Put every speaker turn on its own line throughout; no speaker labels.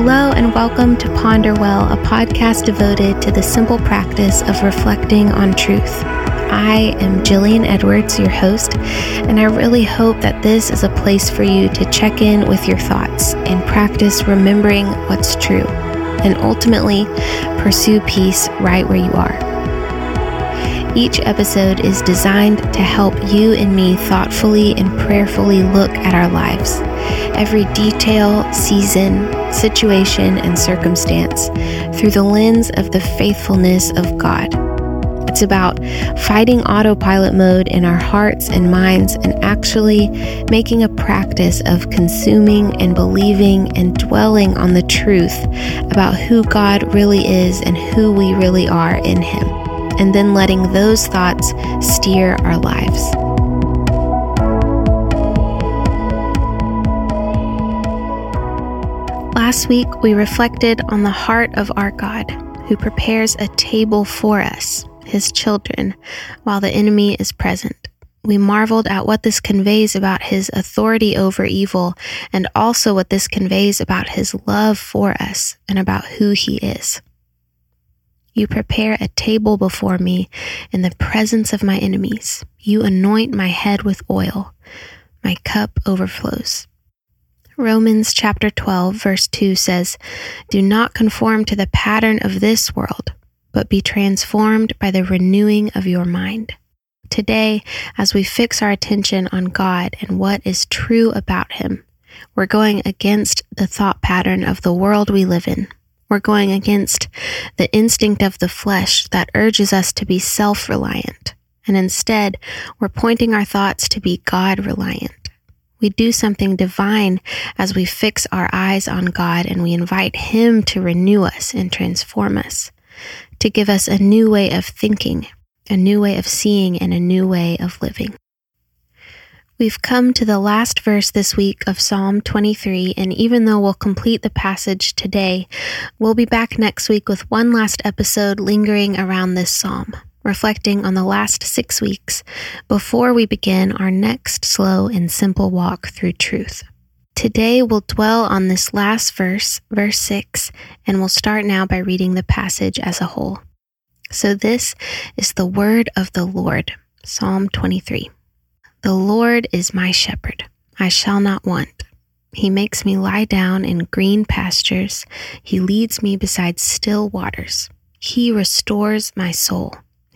Hello, and welcome to Ponderwell, a podcast devoted to the simple practice of reflecting on truth. I am Jillian Edwards, your host, and I really hope that this is a place for you to check in with your thoughts and practice remembering what's true, and ultimately pursue peace right where you are. Each episode is designed to help you and me thoughtfully and prayerfully look at our lives, every detail, season, situation, and circumstance through the lens of the faithfulness of God. It's about fighting autopilot mode in our hearts and minds and actually making a practice of consuming and believing and dwelling on the truth about who God really is and who we really are in Him, and then letting those thoughts steer our lives. Last week, we reflected on the heart of our God, who prepares a table for us his children, while the enemy is present. We marveled at what this conveys about his authority over evil and also what this conveys about his love for us and about who he is. You prepare a table before me in the presence of my enemies. You anoint my head with oil. My cup overflows. Romans chapter 12, verse 2 says, Do not conform to the pattern of this world but be transformed by the renewing of your mind. Today, as we fix our attention on God and what is true about Him, we're going against the thought pattern of the world we live in. We're going against the instinct of the flesh that urges us to be self reliant. And instead, we're pointing our thoughts to be God reliant. We do something divine as we fix our eyes on God and we invite Him to renew us and transform us to give us a new way of thinking, a new way of seeing, and a new way of living. We've come to the last verse this week of Psalm 23, and even though we'll complete the passage today, we'll be back next week with one last episode lingering around this psalm, reflecting on the last six weeks before we begin our next slow and simple walk through truth. Today we'll dwell on this last verse, verse 6, and we'll start now by reading the passage as a whole. So this is the word of the Lord, Psalm 23. The Lord is my shepherd, I shall not want. He makes me lie down in green pastures. He leads me beside still waters. He restores my soul.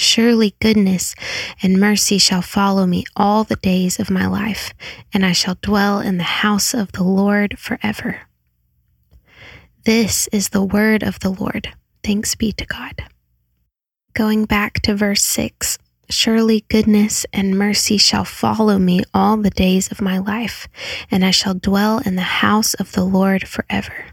Surely goodness and mercy shall follow me all the days of my life, and I shall dwell in the house of the Lord forever. This is the word of the Lord. Thanks be to God. Going back to verse 6 Surely goodness and mercy shall follow me all the days of my life, and I shall dwell in the house of the Lord forever.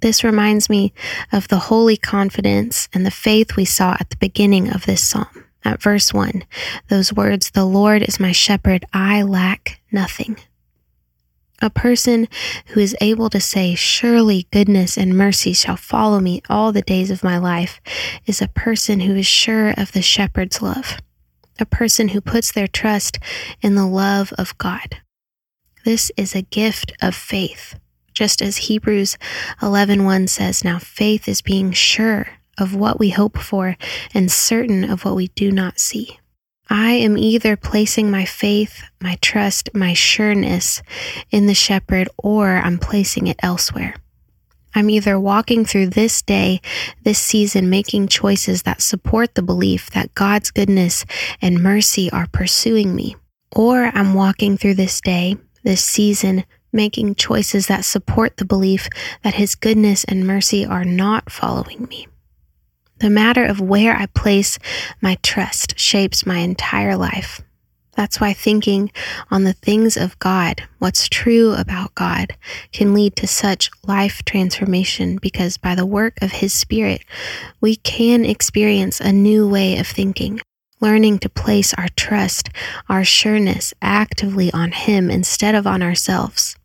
This reminds me of the holy confidence and the faith we saw at the beginning of this psalm. At verse 1, those words, The Lord is my shepherd, I lack nothing. A person who is able to say, Surely goodness and mercy shall follow me all the days of my life, is a person who is sure of the shepherd's love, a person who puts their trust in the love of God. This is a gift of faith, just as Hebrews 11:1 says, "Now faith is being sure of what we hope for and certain of what we do not see." I am either placing my faith, my trust, my sureness in the shepherd, or I'm placing it elsewhere. I'm either walking through this day, this season, making choices that support the belief that God's goodness and mercy are pursuing me, or I'm walking through this day, this season, making choices that support the belief that His goodness and mercy are not following me. The matter of where I place my trust shapes my entire life. That's why thinking on the things of God, what's true about God, can lead to such life transformation because by the work of His Spirit, we can experience a new way of thinking, learning to place our trust, our sureness actively on Him instead of on ourselves.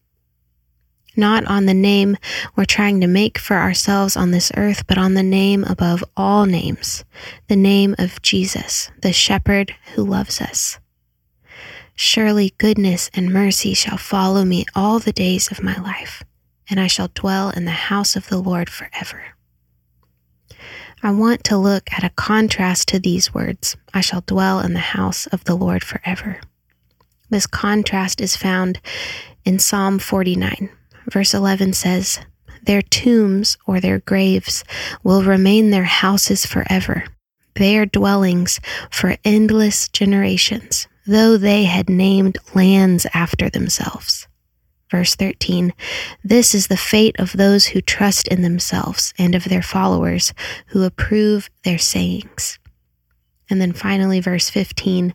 Not on the name we're trying to make for ourselves on this earth, but on the name above all names, the name of Jesus, the shepherd who loves us. Surely goodness and mercy shall follow me all the days of my life, and I shall dwell in the house of the Lord forever. I want to look at a contrast to these words I shall dwell in the house of the Lord forever. This contrast is found in Psalm 49. Verse 11 says, Their tombs or their graves will remain their houses forever, their dwellings for endless generations, though they had named lands after themselves. Verse 13 This is the fate of those who trust in themselves and of their followers who approve their sayings. And then finally, verse 15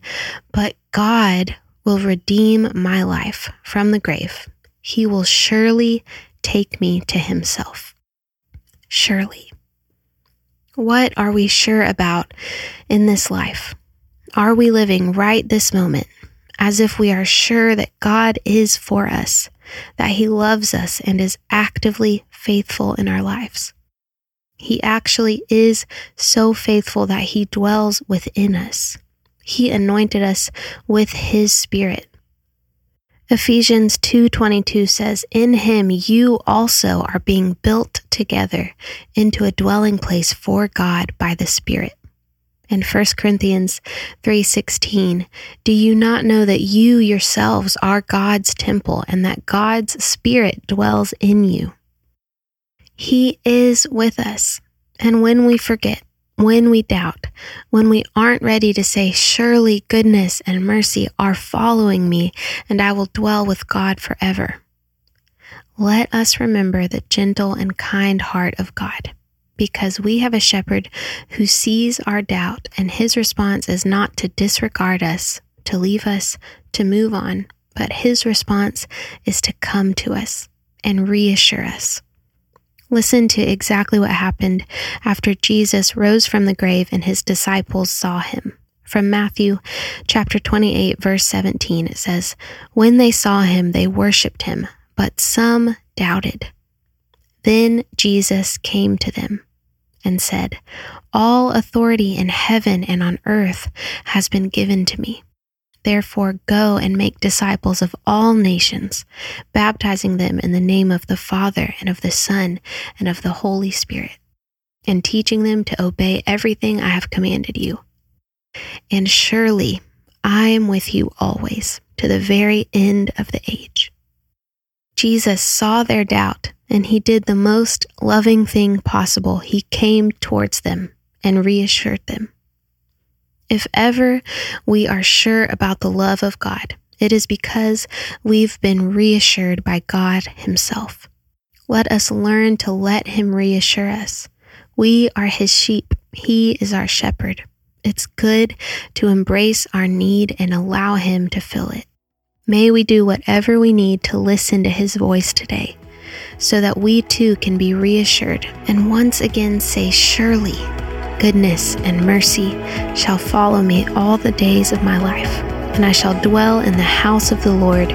But God will redeem my life from the grave. He will surely take me to himself. Surely. What are we sure about in this life? Are we living right this moment as if we are sure that God is for us, that He loves us and is actively faithful in our lives. He actually is so faithful that He dwells within us. He anointed us with His Spirit. Ephesians 2:22 says, "In him you also are being built together into a dwelling place for God by the Spirit." in 1 Corinthians 3:16, "Do you not know that you yourselves are God's temple and that God's spirit dwells in you?" He is with us. And when we forget, when we doubt, when we aren't ready to say, Surely goodness and mercy are following me, and I will dwell with God forever. Let us remember the gentle and kind heart of God because we have a shepherd who sees our doubt, and his response is not to disregard us, to leave us, to move on, but his response is to come to us and reassure us. Listen to exactly what happened after Jesus rose from the grave and his disciples saw him. From Matthew chapter 28 verse 17 it says, "When they saw him they worshiped him, but some doubted." Then Jesus came to them and said, All authority in heaven and on earth has been given to me. Therefore, go and make disciples of all nations, baptizing them in the name of the Father and of the Son and of the Holy Spirit, and teaching them to obey everything I have commanded you. And surely I am with you always to the very end of the age. Jesus saw their doubt and he did the most loving thing possible. He came towards them and reassured them. If ever we are sure about the love of God, it is because we've been reassured by God Himself. Let us learn to let Him reassure us. We are His sheep, He is our shepherd. It's good to embrace our need and allow Him to fill it. May we do whatever we need to listen to His voice today so that we too can be reassured and once again say, Surely goodness and mercy shall follow me all the days of my life, and I shall dwell in the house of the Lord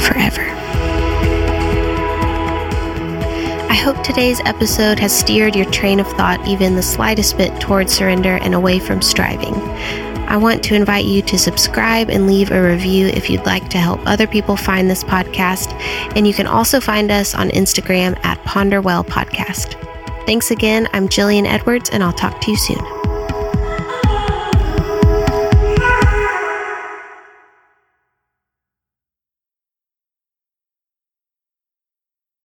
forever. I hope today's episode has steered your train of thought even the slightest bit towards surrender and away from striving. I want to invite you to subscribe and leave a review if you'd like to help other people find this podcast. And you can also find us on Instagram at Ponderwell Podcast. Thanks again. I'm Jillian Edwards, and I'll talk to you soon.